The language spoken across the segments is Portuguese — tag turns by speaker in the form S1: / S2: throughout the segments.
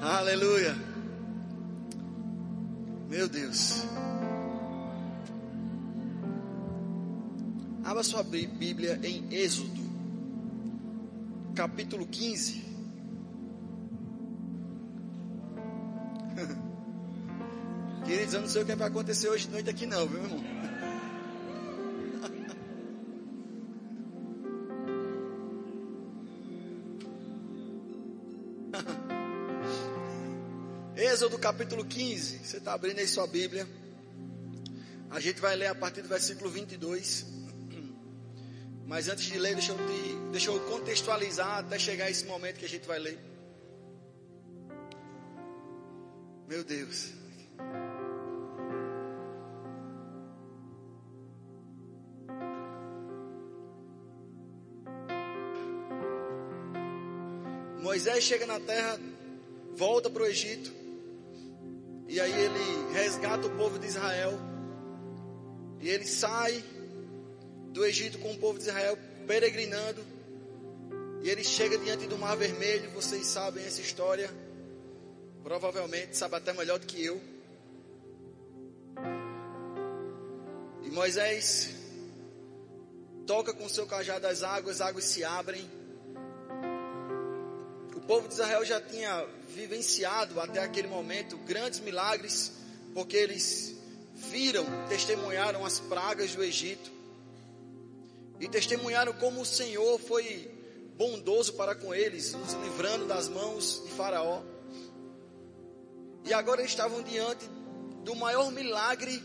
S1: Aleluia. Meu Deus. Abra sua Bíblia em Êxodo, capítulo 15. Queridos, eu não sei o que vai acontecer hoje de noite aqui não, viu, irmão? Êxodo capítulo 15. Você está abrindo aí sua Bíblia. A gente vai ler a partir do versículo 22. Mas antes de ler, deixa eu, te, deixa eu contextualizar até chegar esse momento que a gente vai ler. Meu Deus. Moisés chega na terra, volta para o Egito. E aí ele resgata o povo de Israel. E ele sai do Egito com o povo de Israel peregrinando. E ele chega diante do Mar Vermelho. Vocês sabem essa história. Provavelmente sabe até melhor do que eu. E Moisés toca com seu cajado as águas, as águas se abrem. O povo de Israel já tinha vivenciado até aquele momento grandes milagres, porque eles viram, testemunharam as pragas do Egito e testemunharam como o Senhor foi bondoso para com eles, nos livrando das mãos de Faraó. E agora estavam diante do maior milagre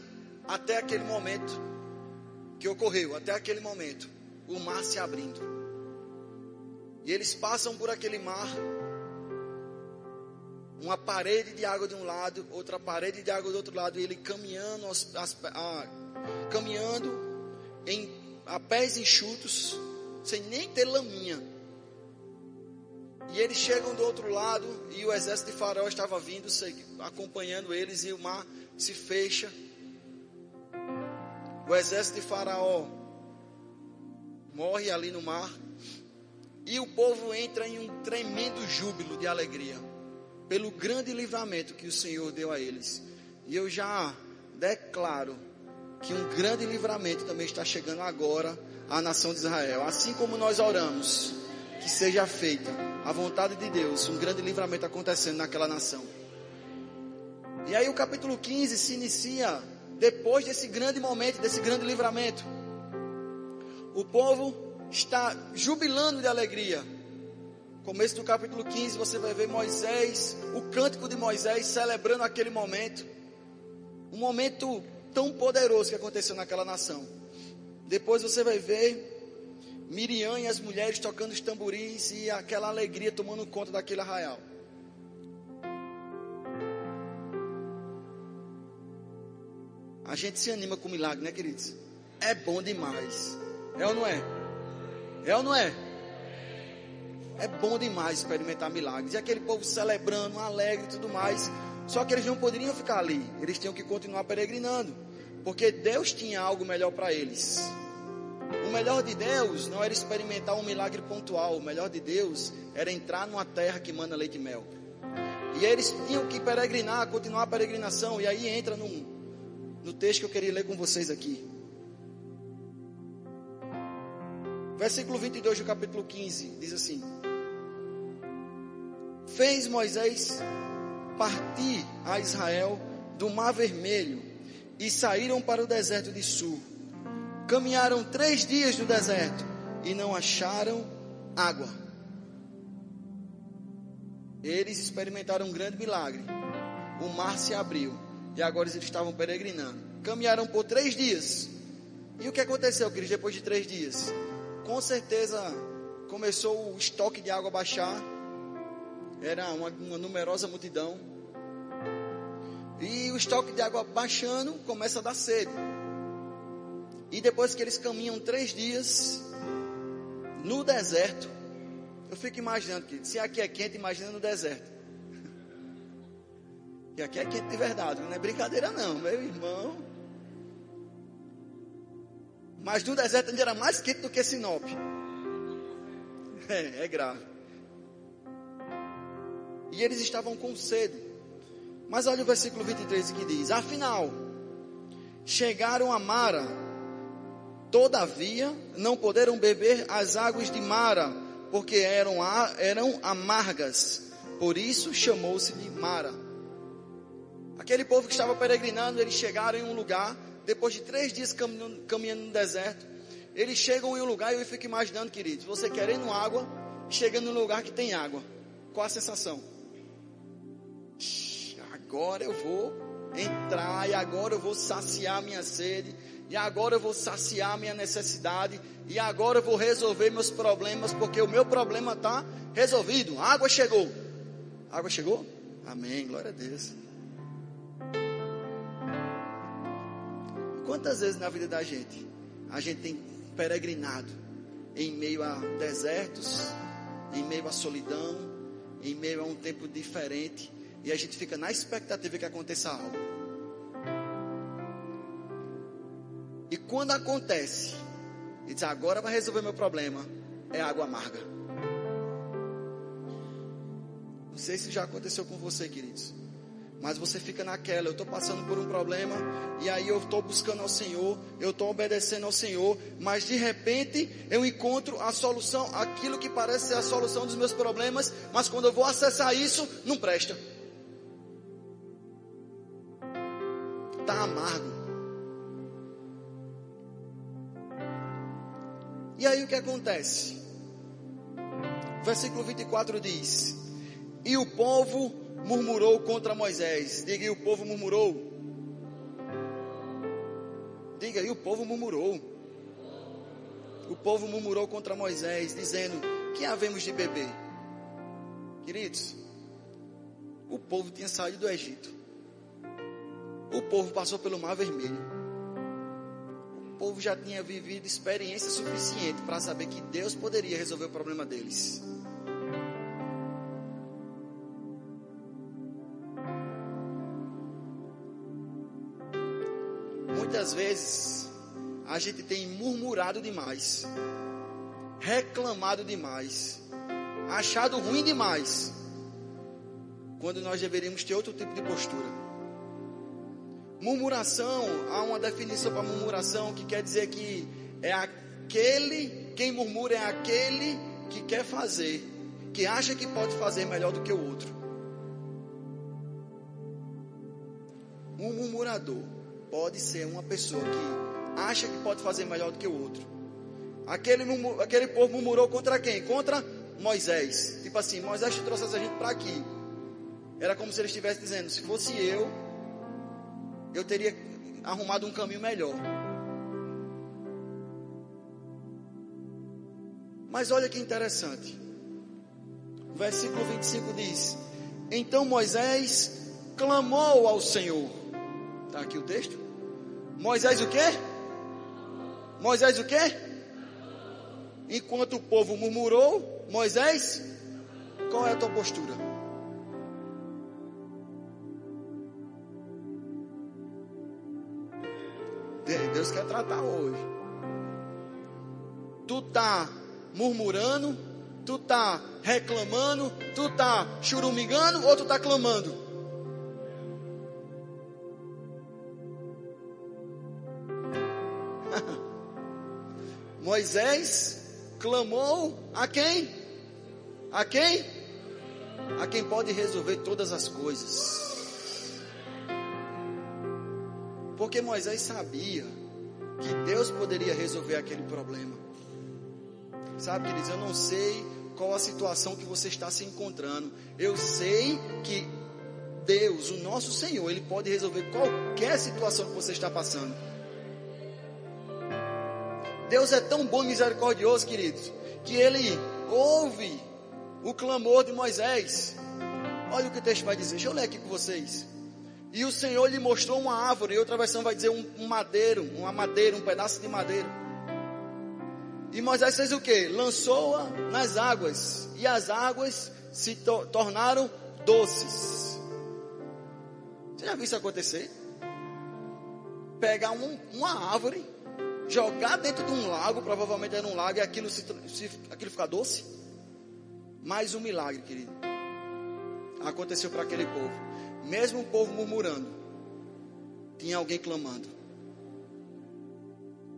S1: até aquele momento que ocorreu, até aquele momento, o mar se abrindo. E eles passam por aquele mar uma parede de água de um lado, outra parede de água do outro lado, e ele caminhando, as, as, a, caminhando em, a pés enxutos, sem nem ter laminha. E eles chegam do outro lado, e o exército de Faraó estava vindo, acompanhando eles, e o mar se fecha. O exército de Faraó morre ali no mar, e o povo entra em um tremendo júbilo de alegria pelo grande livramento que o Senhor deu a eles. E eu já declaro que um grande livramento também está chegando agora à nação de Israel. Assim como nós oramos, que seja feita a vontade de Deus, um grande livramento acontecendo naquela nação. E aí o capítulo 15 se inicia depois desse grande momento, desse grande livramento. O povo está jubilando de alegria Começo do capítulo 15, você vai ver Moisés, o cântico de Moisés celebrando aquele momento. Um momento tão poderoso que aconteceu naquela nação. Depois você vai ver Miriam e as mulheres tocando os tamboris e aquela alegria tomando conta daquele arraial. A gente se anima com o milagre, né, queridos? É bom demais. É ou não é? É ou não é? É bom demais experimentar milagres. E aquele povo celebrando, alegre e tudo mais. Só que eles não poderiam ficar ali. Eles tinham que continuar peregrinando. Porque Deus tinha algo melhor para eles. O melhor de Deus não era experimentar um milagre pontual. O melhor de Deus era entrar numa terra que manda leite e mel. E eles tinham que peregrinar, continuar a peregrinação. E aí entra num, no texto que eu queria ler com vocês aqui. Versículo 22 do capítulo 15 diz assim: fez Moisés partir a Israel do Mar Vermelho e saíram para o deserto de Sul. Caminharam três dias no deserto e não acharam água. Eles experimentaram um grande milagre. O mar se abriu e agora eles estavam peregrinando. Caminharam por três dias. E o que aconteceu, queridos, depois de três dias? Com certeza começou o estoque de água a baixar era uma, uma numerosa multidão. E o estoque de água baixando, começa a dar sede. E depois que eles caminham três dias no deserto, eu fico imaginando que se aqui é quente, imagina no deserto. E aqui é quente de verdade, não é brincadeira não, meu irmão. Mas no deserto ainda era mais quente do que Sinop. É, é grave. e eles estavam com sede. Mas olha o versículo 23 que diz: Afinal, chegaram a Mara, todavia não puderam beber as águas de Mara, porque eram, eram amargas. Por isso chamou-se de Mara. Aquele povo que estava peregrinando, eles chegaram em um lugar, depois de três dias caminhando, caminhando no deserto, eles chegam em um lugar e eu fico imaginando, queridos, você querendo água, chegando num lugar que tem água. Qual a sensação? Agora eu vou entrar e agora eu vou saciar minha sede e agora eu vou saciar minha necessidade e agora eu vou resolver meus problemas porque o meu problema está resolvido. A água chegou. A água chegou? Amém. Glória a Deus. Quantas vezes na vida da gente a gente tem peregrinado em meio a desertos, em meio à solidão, em meio a um tempo diferente, e a gente fica na expectativa que aconteça algo. E quando acontece, e diz agora vai resolver meu problema, é água amarga. Não sei se já aconteceu com você, queridos. Mas você fica naquela, eu estou passando por um problema, e aí eu estou buscando ao Senhor, eu estou obedecendo ao Senhor, mas de repente eu encontro a solução, aquilo que parece ser a solução dos meus problemas, mas quando eu vou acessar isso, não presta. Está amargo. E aí o que acontece? Versículo 24 diz: E o povo murmurou contra Moisés. Diga, e o povo murmurou. Diga, e o povo murmurou. O povo murmurou contra Moisés, dizendo: Que havemos de beber? Queridos, o povo tinha saído do Egito. O povo passou pelo Mar Vermelho. O povo já tinha vivido experiência suficiente para saber que Deus poderia resolver o problema deles. Vezes a gente tem murmurado demais, reclamado demais, achado ruim demais, quando nós deveríamos ter outro tipo de postura. Murmuração, há uma definição para murmuração que quer dizer que é aquele, quem murmura é aquele que quer fazer, que acha que pode fazer melhor do que o outro. Um murmurador pode ser uma pessoa que acha que pode fazer melhor do que o outro. Aquele, aquele povo murmurou contra quem? Contra Moisés. Tipo assim, Moisés trouxe essa gente para aqui. Era como se ele estivesse dizendo: se fosse eu, eu teria arrumado um caminho melhor. Mas olha que interessante. O versículo 25 diz: Então Moisés clamou ao Senhor. Está aqui o texto. Moisés o quê? Moisés o quê? Enquanto o povo murmurou, Moisés, qual é a tua postura? Deus quer tratar hoje. Tu tá murmurando, tu tá reclamando, tu tá churumigando ou tu tá clamando? Moisés clamou a quem? A quem? A quem pode resolver todas as coisas. Porque Moisés sabia que Deus poderia resolver aquele problema. Sabe, queridos, eu não sei qual a situação que você está se encontrando. Eu sei que Deus, o nosso Senhor, Ele pode resolver qualquer situação que você está passando. Deus é tão bom e misericordioso, queridos, que ele ouve o clamor de Moisés. Olha o que o texto vai dizer. Deixa eu ler aqui com vocês. E o Senhor lhe mostrou uma árvore, e outra versão vai dizer um, um madeiro, uma madeira, um pedaço de madeira. E Moisés fez o que? Lançou-a nas águas, e as águas se to tornaram doces. Você já viu isso acontecer? Pegar um, uma árvore jogar dentro de um lago, provavelmente era um lago, e aquilo, se, se, aquilo ficar doce. Mais um milagre, querido. aconteceu para aquele povo. Mesmo o povo murmurando, tinha alguém clamando.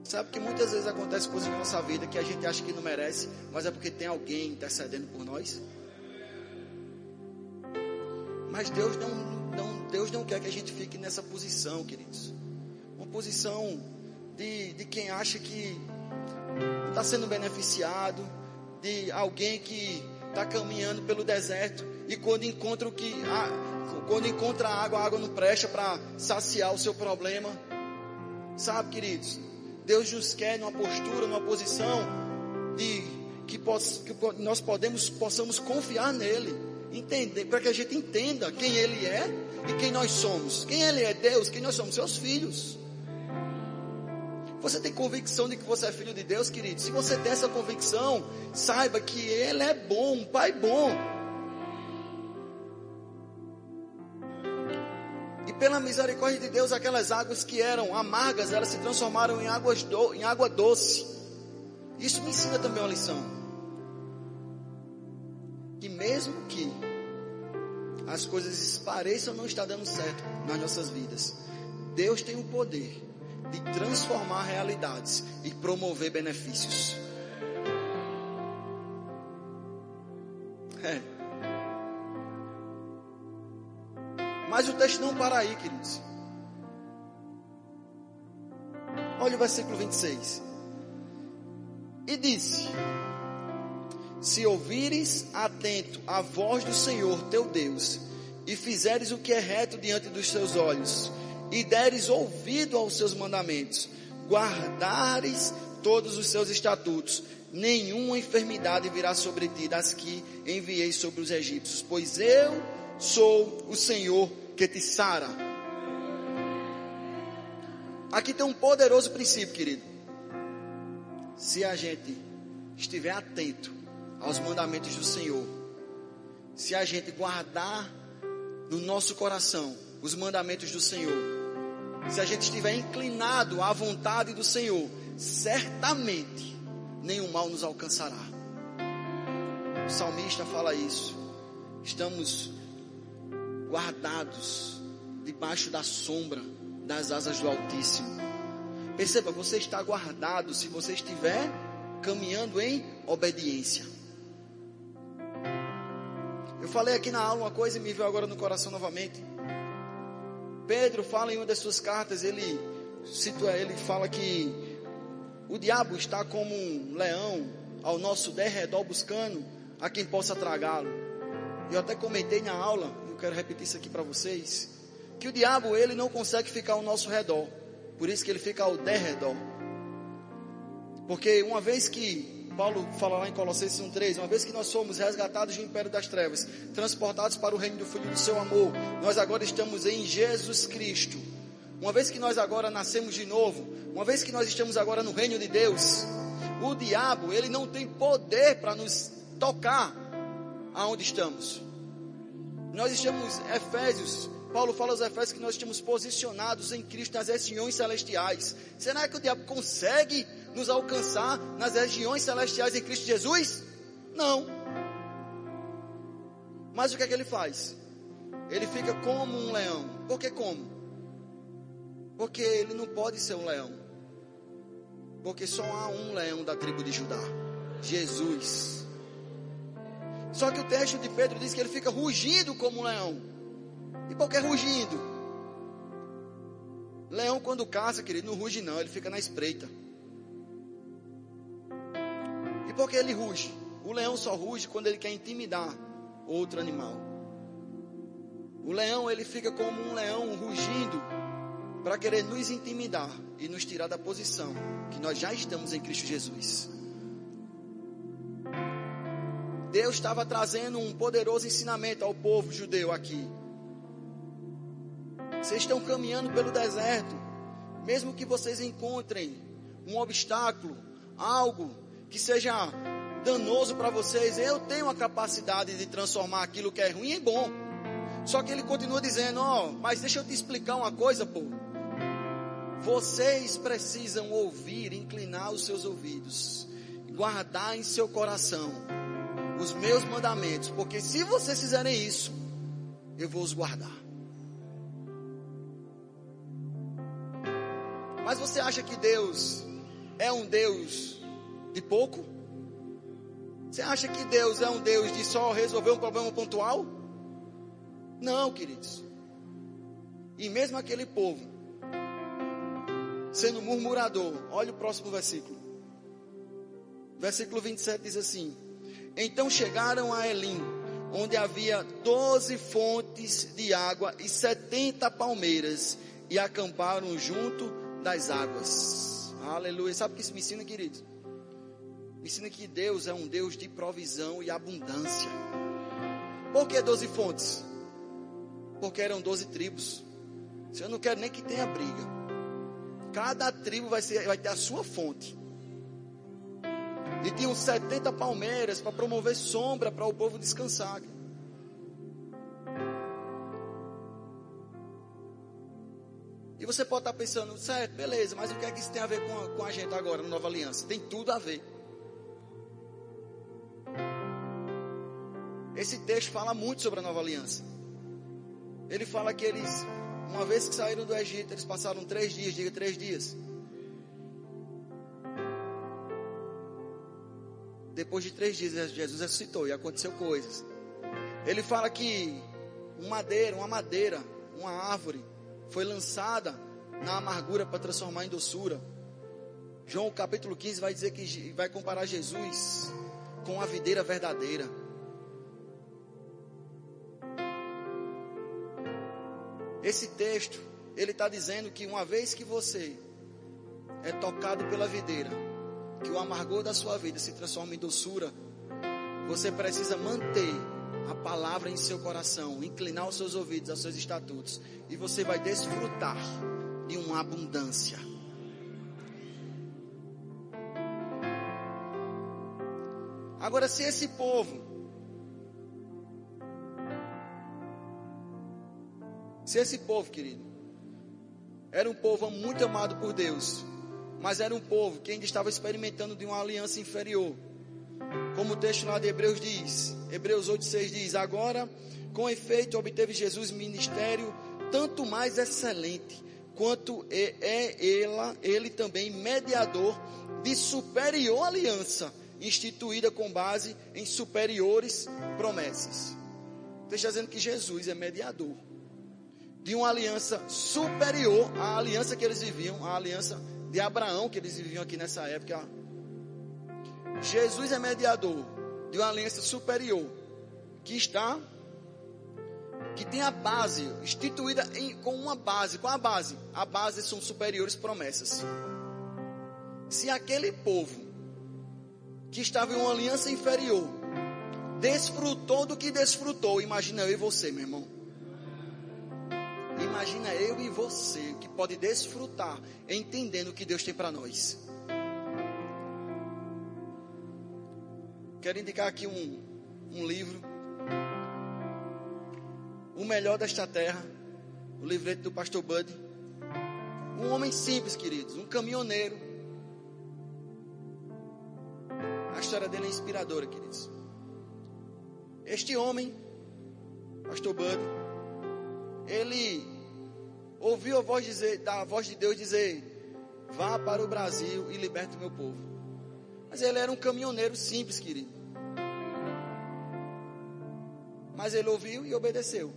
S1: Sabe que muitas vezes acontece coisas na nossa vida que a gente acha que não merece, mas é porque tem alguém intercedendo por nós. Mas Deus não, não, Deus não quer que a gente fique nessa posição, queridos. Uma posição de, de quem acha que está sendo beneficiado, de alguém que está caminhando pelo deserto e quando encontra o que quando encontra água, a água não presta para saciar o seu problema. Sabe, queridos? Deus nos quer numa postura, numa posição de que, poss, que nós podemos possamos confiar nele, entender, para que a gente entenda quem ele é e quem nós somos. Quem ele é, Deus, quem nós somos, seus filhos. Você tem convicção de que você é filho de Deus, querido? Se você tem essa convicção, saiba que Ele é bom, um Pai bom. E pela misericórdia de Deus, aquelas águas que eram amargas, elas se transformaram em, águas do, em água doce. Isso me ensina também uma lição. Que mesmo que as coisas pareçam não estar dando certo nas nossas vidas, Deus tem o poder de transformar realidades e promover benefícios. É. Mas o texto não para aí, queridos. Olha o versículo 26. E disse: Se ouvires atento a voz do Senhor teu Deus, e fizeres o que é reto diante dos seus olhos, e deres ouvido aos seus mandamentos, guardares todos os seus estatutos, nenhuma enfermidade virá sobre ti das que enviei sobre os egípcios, pois eu sou o Senhor que te sara. Aqui tem um poderoso princípio, querido. Se a gente estiver atento aos mandamentos do Senhor, se a gente guardar no nosso coração os mandamentos do Senhor, se a gente estiver inclinado à vontade do Senhor, certamente nenhum mal nos alcançará. O salmista fala isso. Estamos guardados debaixo da sombra das asas do Altíssimo. Perceba, você está guardado se você estiver caminhando em obediência. Eu falei aqui na aula uma coisa e me veio agora no coração novamente. Pedro fala em uma das suas cartas, ele situa, ele fala que o diabo está como um leão ao nosso derredor buscando a quem possa tragá-lo. Eu até comentei na aula, eu quero repetir isso aqui para vocês, que o diabo ele não consegue ficar ao nosso redor, por isso que ele fica ao derredor. Porque uma vez que Paulo fala lá em Colossenses 1,3: Uma vez que nós somos resgatados do império das trevas, transportados para o reino do Filho do seu amor, nós agora estamos em Jesus Cristo. Uma vez que nós agora nascemos de novo, uma vez que nós estamos agora no reino de Deus, o diabo, ele não tem poder para nos tocar aonde estamos. Nós estamos, Efésios, Paulo fala aos Efésios que nós estamos posicionados em Cristo nas regiões celestiais. Será que o diabo consegue nos alcançar nas regiões celestiais em Cristo Jesus? Não. Mas o que é que ele faz? Ele fica como um leão. Por que como? Porque ele não pode ser um leão. Porque só há um leão da tribo de Judá. Jesus. Só que o texto de Pedro diz que ele fica rugindo como um leão. E por que rugindo? Leão quando caça, querido, não ruge não, ele fica na espreita. E por que ele ruge? O leão só ruge quando ele quer intimidar outro animal. O leão, ele fica como um leão rugindo para querer nos intimidar e nos tirar da posição que nós já estamos em Cristo Jesus. Deus estava trazendo um poderoso ensinamento ao povo judeu aqui. Vocês estão caminhando pelo deserto, mesmo que vocês encontrem um obstáculo, algo que seja danoso para vocês, eu tenho a capacidade de transformar aquilo que é ruim em bom. Só que ele continua dizendo: Ó, oh, mas deixa eu te explicar uma coisa, pô. Vocês precisam ouvir, inclinar os seus ouvidos, guardar em seu coração os meus mandamentos, porque se vocês fizerem isso, eu vou os guardar. Mas você acha que Deus é um Deus de pouco? Você acha que Deus é um Deus de só resolver um problema pontual? Não, queridos. E mesmo aquele povo, sendo murmurador, olha o próximo versículo. Versículo 27 diz assim: Então chegaram a Elim, onde havia doze fontes de água e setenta palmeiras, e acamparam junto das águas. Aleluia. Sabe o que isso me ensina, querido? Ensina que Deus é um Deus de provisão e abundância. Por que doze fontes? Porque eram doze tribos. Eu não quero nem que tenha briga. Cada tribo vai, ser, vai ter a sua fonte. E tinham 70 palmeiras para promover sombra para o povo descansar. E você pode estar pensando, certo, beleza, mas o que é que isso tem a ver com a, com a gente agora, na nova aliança? Tem tudo a ver. Esse texto fala muito sobre a nova aliança. Ele fala que eles uma vez que saíram do Egito, eles passaram três dias, diga três dias. Depois de três dias, Jesus ressuscitou e aconteceu coisas. Ele fala que uma madeira, uma madeira, uma árvore, foi lançada na amargura para transformar em doçura. João capítulo 15 vai dizer que vai comparar Jesus com a videira verdadeira. Esse texto, ele está dizendo que uma vez que você é tocado pela videira, que o amargor da sua vida se transforma em doçura, você precisa manter a palavra em seu coração, inclinar os seus ouvidos aos seus estatutos, e você vai desfrutar de uma abundância. Agora, se esse povo Se esse povo, querido, era um povo muito amado por Deus, mas era um povo que ainda estava experimentando de uma aliança inferior. Como o texto lá de Hebreus diz, Hebreus 8,6 diz: Agora, com efeito, obteve Jesus ministério tanto mais excelente, quanto é, é ela, ele também mediador de superior aliança, instituída com base em superiores promessas. Está dizendo que Jesus é mediador de uma aliança superior à aliança que eles viviam, a aliança de Abraão que eles viviam aqui nessa época. Jesus é mediador de uma aliança superior que está que tem a base instituída em, com uma base. Qual a base? A base são superiores promessas. Se aquele povo que estava em uma aliança inferior desfrutou do que desfrutou, imagina eu e você, meu irmão. Imagina eu e você que pode desfrutar entendendo o que Deus tem para nós. Quero indicar aqui um, um livro. O melhor desta terra. O livreto do pastor Bud. Um homem simples, queridos. Um caminhoneiro. A história dele é inspiradora, queridos. Este homem, pastor Bud, ele ouviu a voz, dizer, da voz de Deus dizer: Vá para o Brasil e liberte o meu povo. Mas ele era um caminhoneiro simples, querido. Mas ele ouviu e obedeceu.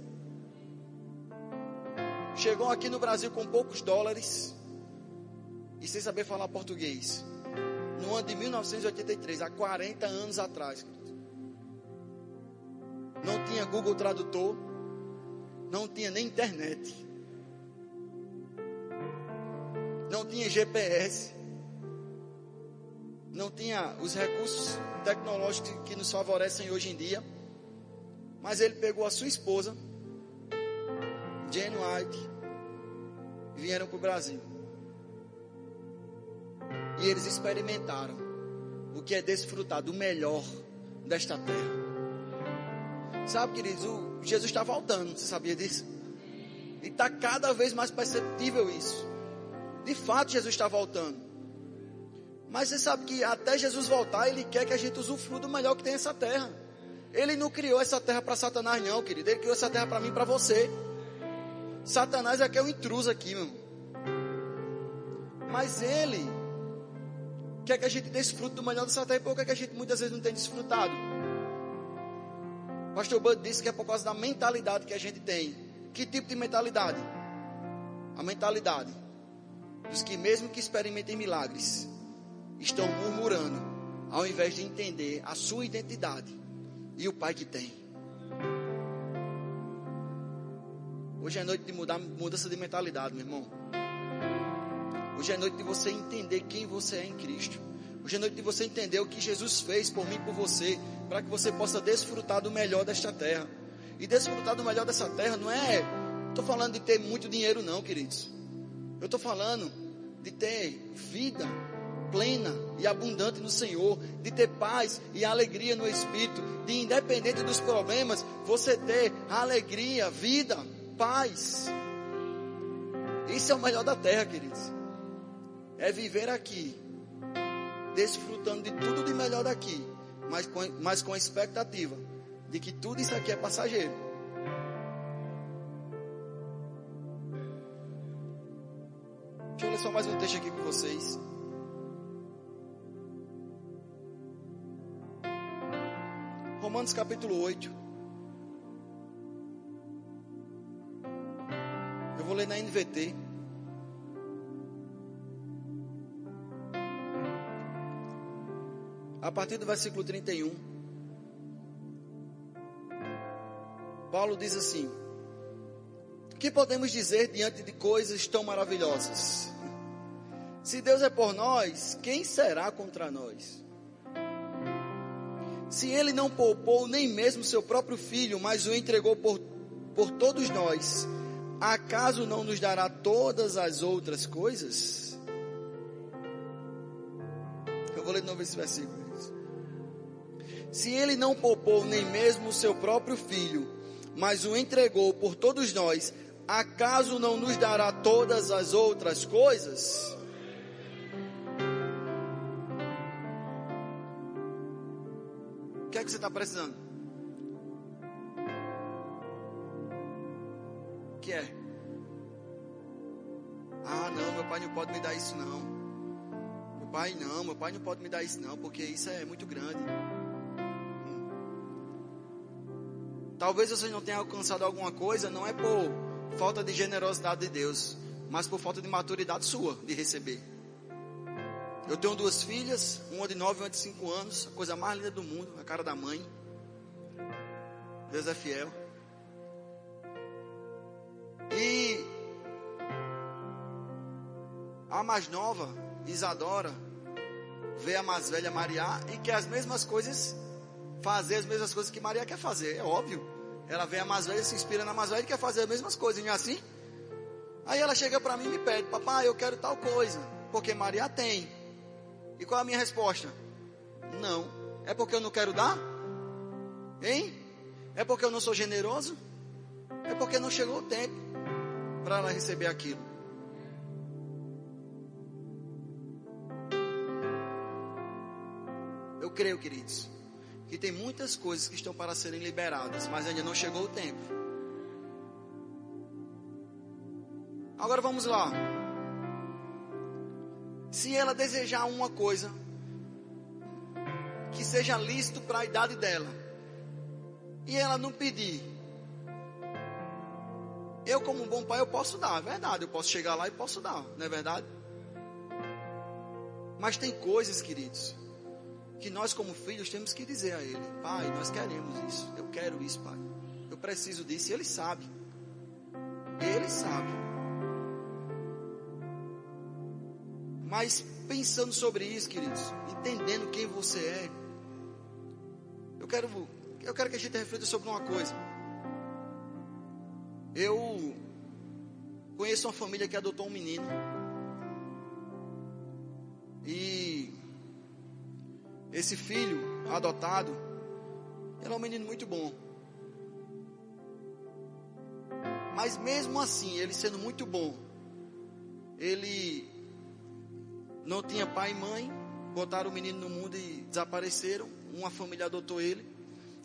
S1: Chegou aqui no Brasil com poucos dólares e sem saber falar português. No ano de 1983, há 40 anos atrás. Não tinha Google Tradutor, não tinha nem internet. Não tinha GPS, não tinha os recursos tecnológicos que nos favorecem hoje em dia. Mas ele pegou a sua esposa, Jane White, e vieram para o Brasil. E eles experimentaram o que é desfrutar do melhor desta terra. Sabe, queridos, o Jesus está voltando, você sabia disso? E está cada vez mais perceptível isso. De fato, Jesus está voltando. Mas você sabe que até Jesus voltar, Ele quer que a gente usufrua do melhor que tem essa terra. Ele não criou essa terra para Satanás, não, querido. Ele criou essa terra para mim e para você. Satanás é que é o intruso aqui, meu irmão. Mas ele quer que a gente desfrute do melhor dessa terra e por que a gente muitas vezes não tem desfrutado? Pastor Bud disse que é por causa da mentalidade que a gente tem. Que tipo de mentalidade? A mentalidade dos que, mesmo que experimentem milagres, estão murmurando, ao invés de entender a sua identidade e o Pai que tem. Hoje é noite de mudar mudança de mentalidade, meu irmão. Hoje é noite de você entender quem você é em Cristo. Hoje é noite de você entender o que Jesus fez por mim e por você, para que você possa desfrutar do melhor desta terra. E desfrutar do melhor dessa terra não é, estou falando de ter muito dinheiro, não, queridos. Eu estou falando de ter vida plena e abundante no Senhor, de ter paz e alegria no Espírito, de independente dos problemas, você ter alegria, vida, paz. Isso é o melhor da terra, queridos. É viver aqui, desfrutando de tudo de melhor daqui, mas com, mas com a expectativa de que tudo isso aqui é passageiro. Deixa eu ler só mais um texto aqui com vocês. Romanos capítulo 8. Eu vou ler na NVT. A partir do versículo 31. Paulo diz assim: O que podemos dizer diante de coisas tão maravilhosas? Se Deus é por nós, quem será contra nós? Se ele não poupou nem mesmo seu próprio filho, mas o entregou por, por todos nós, acaso não nos dará todas as outras coisas? Eu vou ler de novo esse versículo. Se ele não poupou nem mesmo seu próprio filho, mas o entregou por todos nós, acaso não nos dará todas as outras coisas? que é que você está precisando? O que é? Ah, não, meu pai não pode me dar isso não. Meu pai não, meu pai não pode me dar isso não, porque isso é muito grande. Talvez você não tenha alcançado alguma coisa, não é por falta de generosidade de Deus, mas por falta de maturidade sua de receber. Eu tenho duas filhas, uma de nove e uma de cinco anos, a coisa mais linda do mundo, a cara da mãe. Deus é fiel. E a mais nova, Isadora, vê a mais velha Maria e quer as mesmas coisas, fazer as mesmas coisas que Maria quer fazer, é óbvio. Ela vê a mais velha, se inspira na mais velha e quer fazer as mesmas coisas, não é assim? Aí ela chega para mim e me pede, papai, eu quero tal coisa, porque Maria tem. E qual é a minha resposta? Não. É porque eu não quero dar? Hein? É porque eu não sou generoso? É porque não chegou o tempo para ela receber aquilo. Eu creio, queridos, que tem muitas coisas que estão para serem liberadas, mas ainda não chegou o tempo. Agora vamos lá. Se ela desejar uma coisa que seja lícito para a idade dela, e ela não pedir, eu como um bom pai eu posso dar, é verdade, eu posso chegar lá e posso dar, não é verdade? Mas tem coisas, queridos, que nós como filhos temos que dizer a ele, pai, nós queremos isso, eu quero isso, pai, eu preciso disso, e ele sabe, ele sabe. Mas pensando sobre isso, queridos, entendendo quem você é, eu quero, eu quero que a gente reflita sobre uma coisa. Eu conheço uma família que adotou um menino. Esse filho adotado, ele é um menino muito bom. Mas mesmo assim, ele sendo muito bom, ele não tinha pai e mãe, botaram o menino no mundo e desapareceram. Uma família adotou ele.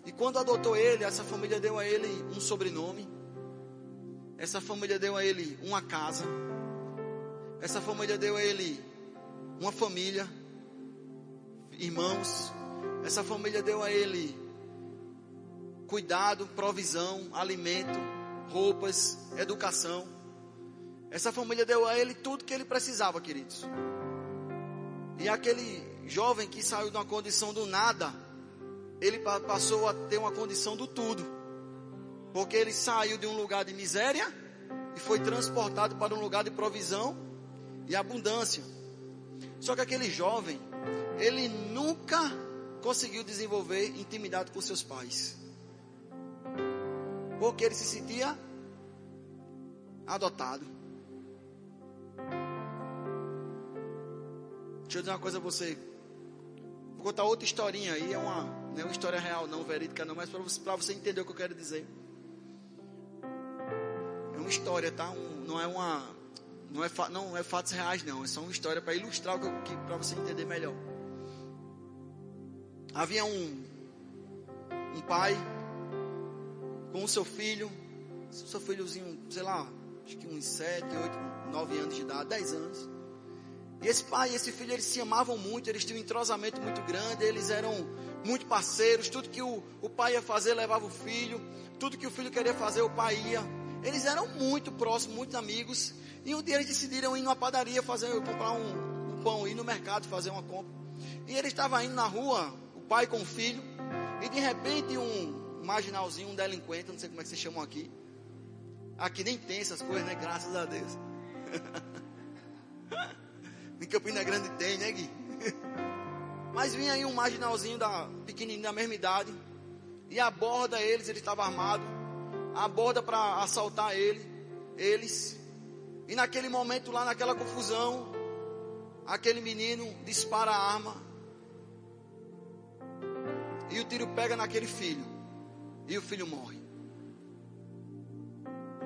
S1: E quando adotou ele, essa família deu a ele um sobrenome. Essa família deu a ele uma casa. Essa família deu a ele uma família, irmãos. Essa família deu a ele cuidado, provisão, alimento, roupas, educação. Essa família deu a ele tudo que ele precisava, queridos. E aquele jovem que saiu de uma condição do nada, ele passou a ter uma condição do tudo. Porque ele saiu de um lugar de miséria e foi transportado para um lugar de provisão e abundância. Só que aquele jovem, ele nunca conseguiu desenvolver intimidade com seus pais. Porque ele se sentia adotado. Deixa eu dizer uma coisa a você. Vou contar outra historinha aí, é uma, não é uma história real, não verídica não, mas para você, você entender o que eu quero dizer. É uma história, tá? Um, não é uma, não é, não é fatos reais não, é só uma história para ilustrar o que, para você entender melhor. Havia um, um pai com o seu filho, seu filhozinho, sei lá, acho que uns 7, 8, 9 anos de idade, 10 anos. E esse pai e esse filho, eles se amavam muito, eles tinham um entrosamento muito grande, eles eram muito parceiros, tudo que o, o pai ia fazer levava o filho, tudo que o filho queria fazer o pai ia. Eles eram muito próximos, muito amigos. E um dia eles decidiram ir numa padaria fazer, comprar um, um pão, ir no mercado fazer uma compra. E ele estava indo na rua, pai com o filho, e de repente um marginalzinho, um delinquente, não sei como é que se chamam aqui. Aqui nem tem essas coisas, né? Graças a Deus. Em Campina Grande tem, né, Gui? Mas vinha aí um marginalzinho da pequenininho da mesma idade e aborda eles, ele estava armado, aborda para assaltar ele, eles. E naquele momento lá naquela confusão, aquele menino dispara a arma e o tiro pega naquele filho e o filho morre.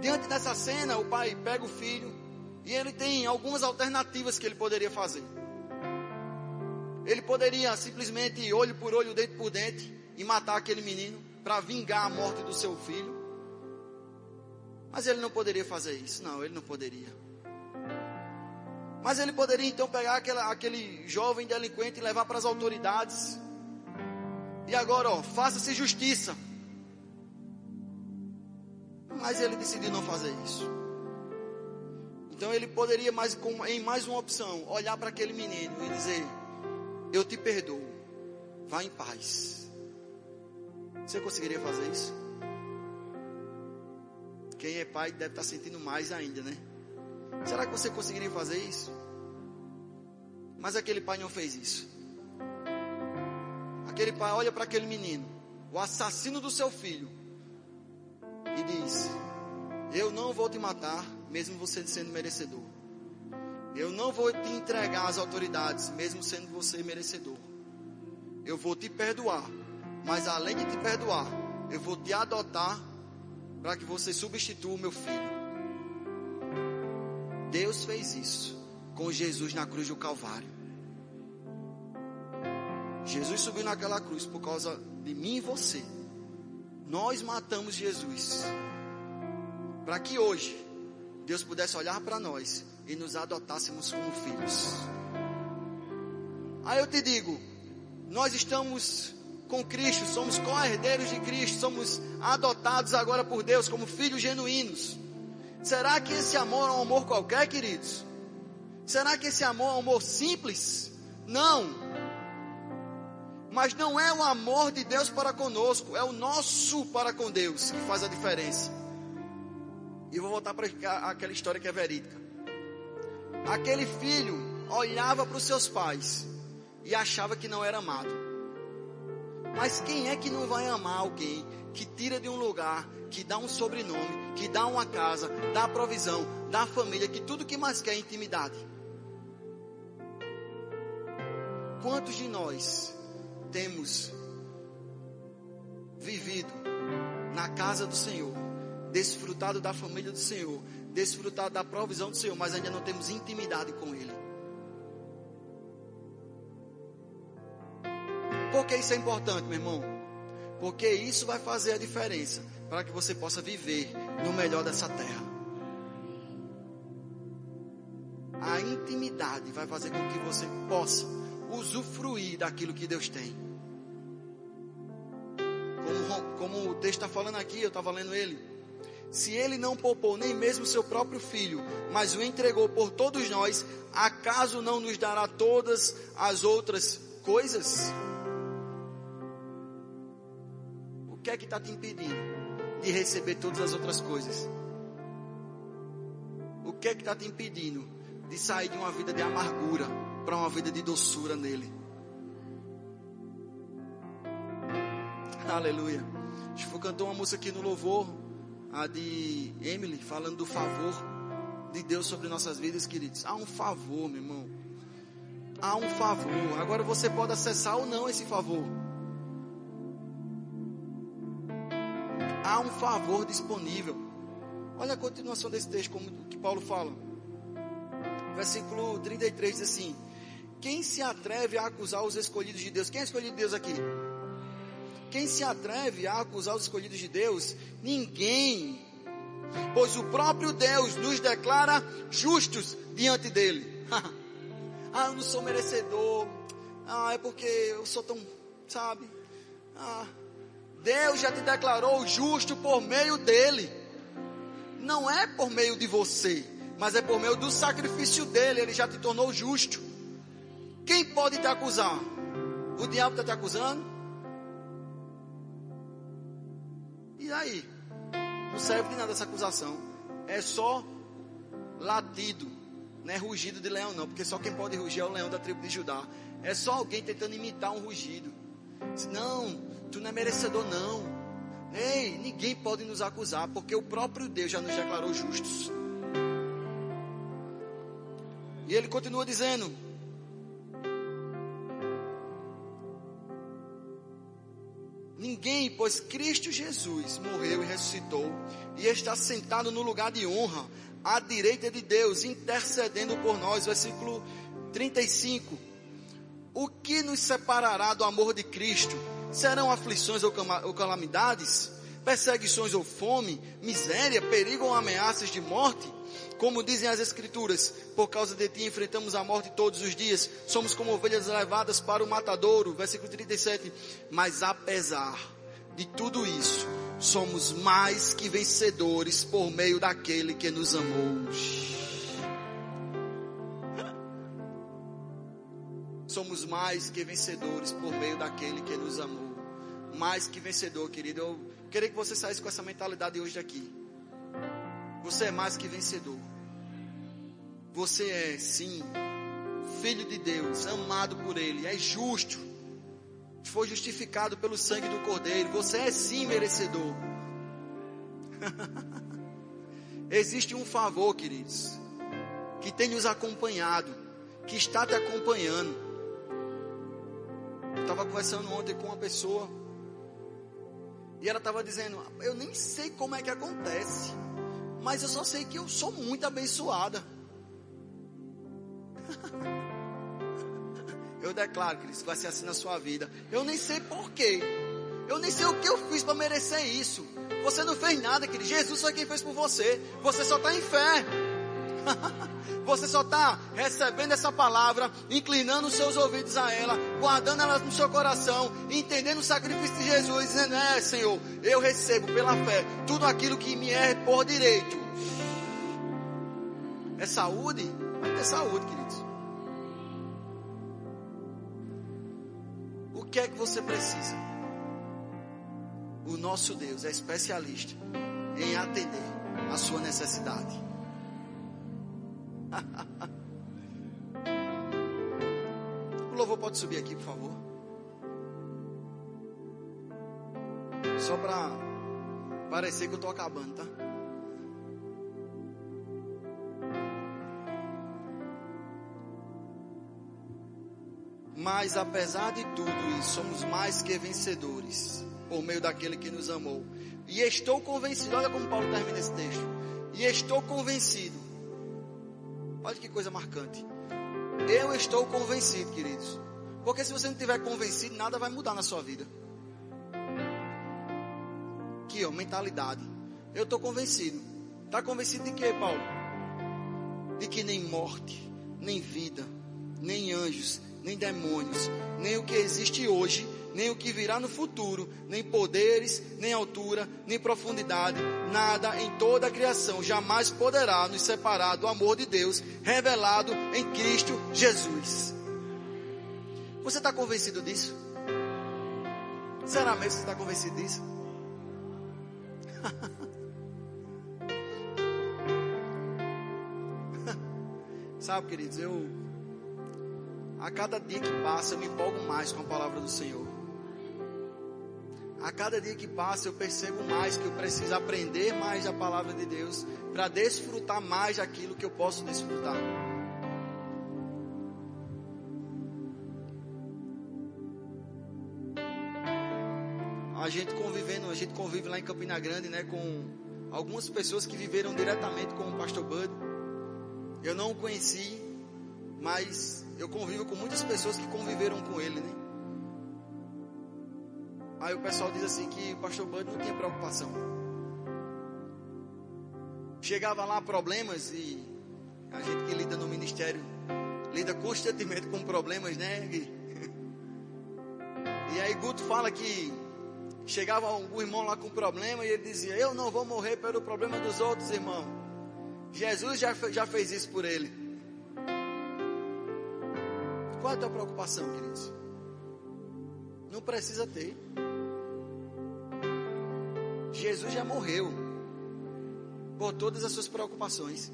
S1: Diante dessa cena, o pai pega o filho e ele tem algumas alternativas que ele poderia fazer. Ele poderia simplesmente olho por olho, dente por dente e matar aquele menino para vingar a morte do seu filho. Mas ele não poderia fazer isso, não, ele não poderia. Mas ele poderia então pegar aquela, aquele jovem delinquente e levar para as autoridades. E agora, ó, faça-se justiça. Mas ele decidiu não fazer isso. Então ele poderia, mais, em mais uma opção, olhar para aquele menino e dizer: Eu te perdoo, vá em paz. Você conseguiria fazer isso? Quem é pai deve estar sentindo mais ainda, né? Será que você conseguiria fazer isso? Mas aquele pai não fez isso. Aquele pai olha para aquele menino, o assassino do seu filho, e diz: Eu não vou te matar, mesmo você sendo merecedor. Eu não vou te entregar às autoridades, mesmo sendo você merecedor. Eu vou te perdoar, mas além de te perdoar, eu vou te adotar para que você substitua o meu filho. Deus fez isso com Jesus na cruz do Calvário. Jesus subiu naquela cruz por causa de mim e você. Nós matamos Jesus para que hoje Deus pudesse olhar para nós e nos adotássemos como filhos. Aí eu te digo, nós estamos com Cristo, somos co-herdeiros de Cristo, somos adotados agora por Deus como filhos genuínos. Será que esse amor é um amor qualquer, queridos? Será que esse amor é um amor simples? Não. Mas não é o amor de Deus para conosco, é o nosso para com Deus que faz a diferença. E vou voltar para aquela história que é verídica. Aquele filho olhava para os seus pais e achava que não era amado. Mas quem é que não vai amar alguém que tira de um lugar, que dá um sobrenome, que dá uma casa, dá provisão, dá família, que tudo que mais quer é intimidade? Quantos de nós temos vivido na casa do Senhor? desfrutado da família do Senhor, desfrutado da provisão do Senhor, mas ainda não temos intimidade com Ele. Por que isso é importante, meu irmão? Porque isso vai fazer a diferença para que você possa viver no melhor dessa terra. A intimidade vai fazer com que você possa usufruir daquilo que Deus tem. Como, o texto está falando aqui, eu estava lendo ele. Se ele não poupou nem mesmo seu próprio filho, mas o entregou por todos nós, acaso não nos dará todas as outras coisas? O que é que está te impedindo de receber todas as outras coisas? O que é que está te impedindo de sair de uma vida de amargura para uma vida de doçura nele? Aleluia. A gente cantou uma música aqui no louvor, a de Emily, falando do favor de Deus sobre nossas vidas, queridos. Há um favor, meu irmão. Há um favor. Agora você pode acessar ou não esse favor. Há um favor disponível. Olha a continuação desse texto, como que Paulo fala. Versículo 33 diz assim: Quem se atreve a acusar os escolhidos de Deus? Quem é escolhido de Deus aqui? Quem se atreve a acusar os escolhidos de Deus? Ninguém. Pois o próprio Deus nos declara justos diante dele. ah, eu não sou merecedor. Ah, é porque eu sou tão, sabe? Ah, Deus já te declarou justo por meio dele. Não é por meio de você, mas é por meio do sacrifício dele. Ele já te tornou justo. Quem pode te acusar? O diabo está te acusando? E aí? Não serve de nada essa acusação. É só latido. Não é rugido de leão, não. Porque só quem pode rugir é o leão da tribo de Judá. É só alguém tentando imitar um rugido. Não, tu não é merecedor, não. Ei, ninguém pode nos acusar. Porque o próprio Deus já nos declarou justos. E ele continua dizendo: Ninguém, pois Cristo Jesus morreu e ressuscitou e está sentado no lugar de honra, à direita de Deus, intercedendo por nós. Versículo 35. O que nos separará do amor de Cristo? Serão aflições ou calamidades? Perseguições ou fome? Miséria? Perigo ou ameaças de morte? Como dizem as Escrituras, por causa de ti enfrentamos a morte todos os dias, somos como ovelhas levadas para o matadouro. Versículo 37. Mas apesar de tudo isso, somos mais que vencedores por meio daquele que nos amou. Somos mais que vencedores por meio daquele que nos amou. Mais que vencedor, querido. Eu queria que você saísse com essa mentalidade hoje daqui. Você é mais que vencedor. Você é, sim, filho de Deus, amado por Ele, é justo. Foi justificado pelo sangue do Cordeiro. Você é, sim, merecedor. Existe um favor, queridos, que tem nos acompanhado, que está te acompanhando. Eu estava conversando ontem com uma pessoa, e ela estava dizendo: Eu nem sei como é que acontece mas eu só sei que eu sou muito abençoada. Eu declaro que isso vai ser assim na sua vida. Eu nem sei porquê. Eu nem sei o que eu fiz para merecer isso. Você não fez nada, querido. Jesus foi quem fez por você. Você só está em fé. Você só está recebendo essa palavra, inclinando os seus ouvidos a ela, guardando ela no seu coração, entendendo o sacrifício de Jesus, dizendo: É, Senhor, eu recebo pela fé tudo aquilo que me é por direito. É saúde? Vai ter saúde, queridos. Que é que você precisa? O nosso Deus é especialista em atender a sua necessidade. o louvor pode subir aqui, por favor. Só para parecer que eu estou acabando, tá? Mas apesar de tudo isso, somos mais que vencedores por meio daquele que nos amou. E estou convencido, olha como Paulo termina esse texto. E estou convencido Olha que coisa marcante. Eu estou convencido, queridos. Porque se você não estiver convencido, nada vai mudar na sua vida. aqui, ó, mentalidade. Eu estou convencido. Está convencido de quê, Paulo? De que nem morte, nem vida, nem anjos, nem demônios, nem o que existe hoje, nem o que virá no futuro, nem poderes, nem altura, nem profundidade, nada em toda a criação jamais poderá nos separar do amor de Deus revelado em Cristo Jesus. Você está convencido disso? Será mesmo que você está convencido disso? Sabe, queridos, eu a cada dia que passa eu me empolgo mais com a palavra do Senhor. A cada dia que passa eu percebo mais que eu preciso aprender mais da palavra de Deus para desfrutar mais daquilo que eu posso desfrutar. A gente convivendo, a gente convive lá em Campina Grande, né, com algumas pessoas que viveram diretamente com o pastor Bud. Eu não o conheci, mas eu convivo com muitas pessoas que conviveram com ele, né? Aí o pessoal diz assim que o pastor Bud não tinha preocupação. Chegava lá problemas e a gente que lida no ministério lida constantemente com problemas, né? E aí Guto fala que chegava algum irmão lá com problema e ele dizia: Eu não vou morrer pelo problema dos outros, irmão. Jesus já, já fez isso por ele. Qual é a tua preocupação, queridos? Não precisa ter. Jesus já morreu por todas as suas preocupações.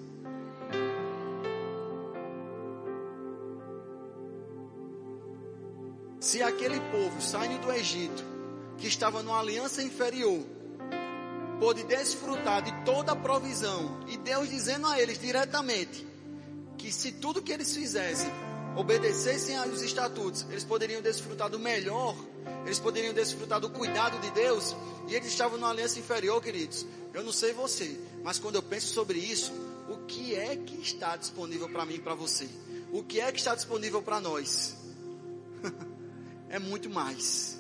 S1: Se aquele povo saindo do Egito, que estava numa aliança inferior, pôde desfrutar de toda a provisão, e Deus dizendo a eles diretamente que se tudo que eles fizessem obedecessem aos estatutos, eles poderiam desfrutar do melhor, eles poderiam desfrutar do cuidado de Deus, e eles estavam numa aliança inferior, queridos. Eu não sei você, mas quando eu penso sobre isso, o que é que está disponível para mim e para você? O que é que está disponível para nós? é muito mais.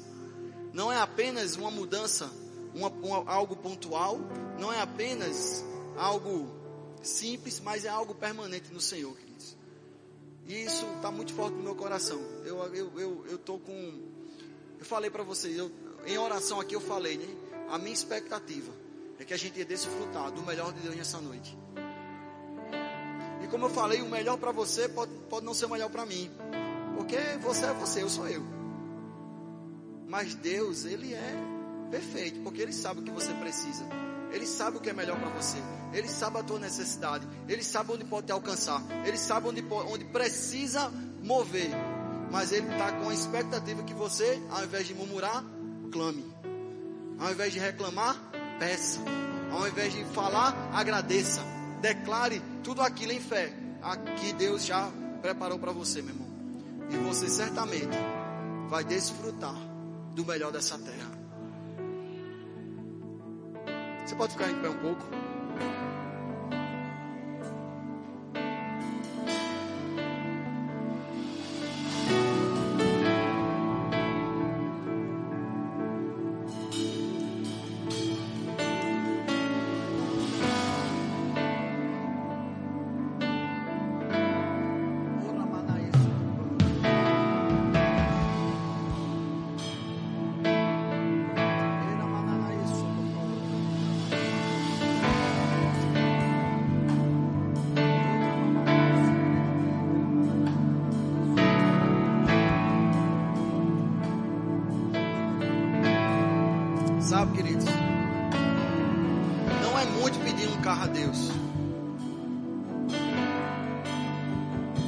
S1: Não é apenas uma mudança, uma, uma, algo pontual, não é apenas algo simples, mas é algo permanente no Senhor, queridos. E isso está muito forte no meu coração. Eu eu eu, eu tô com eu falei para vocês, eu, em oração aqui eu falei, né? A minha expectativa é que a gente ia desfrutar do melhor de Deus nessa noite. E como eu falei, o melhor para você pode, pode não ser o melhor para mim. Porque você é você, eu sou eu. Mas Deus, Ele é perfeito, porque Ele sabe o que você precisa. Ele sabe o que é melhor para você. Ele sabe a tua necessidade. Ele sabe onde pode te alcançar. Ele sabe onde, onde precisa mover. Mas Ele está com a expectativa que você, ao invés de murmurar, clame. Ao invés de reclamar, peça. Ao invés de falar, agradeça. Declare tudo aquilo em fé. Aqui Deus já preparou para você, meu irmão. E você certamente vai desfrutar do melhor dessa terra. Você pode ficar em pé um pouco?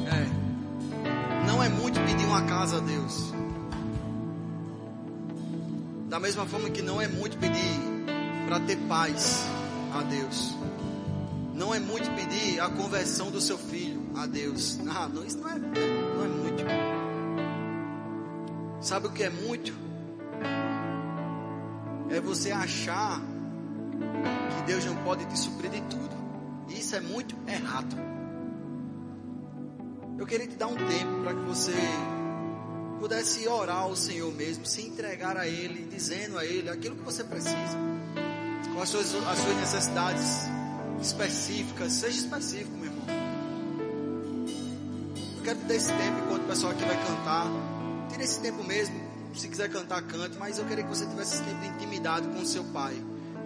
S1: É. Não é muito pedir uma casa a Deus. Da mesma forma que não é muito pedir para ter paz a Deus. Não é muito pedir a conversão do seu filho a Deus. Ah, não, isso não é, não é muito. Sabe o que é muito? é você achar que Deus não pode te suprir de tudo. Isso é muito errado. Eu queria te dar um tempo para que você pudesse orar ao Senhor mesmo, se entregar a Ele, dizendo a Ele aquilo que você precisa. com as suas, as suas necessidades específicas. Seja específico, meu irmão. Eu quero te dar esse tempo enquanto o pessoal aqui vai cantar. Tire esse tempo mesmo. Se quiser cantar, cante. Mas eu queria que você tivesse esse tempo de intimidade com o seu pai.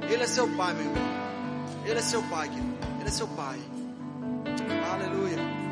S1: Ele é seu pai, meu irmão. Ele é seu pai, querido. Ele é seu pai. Aleluia.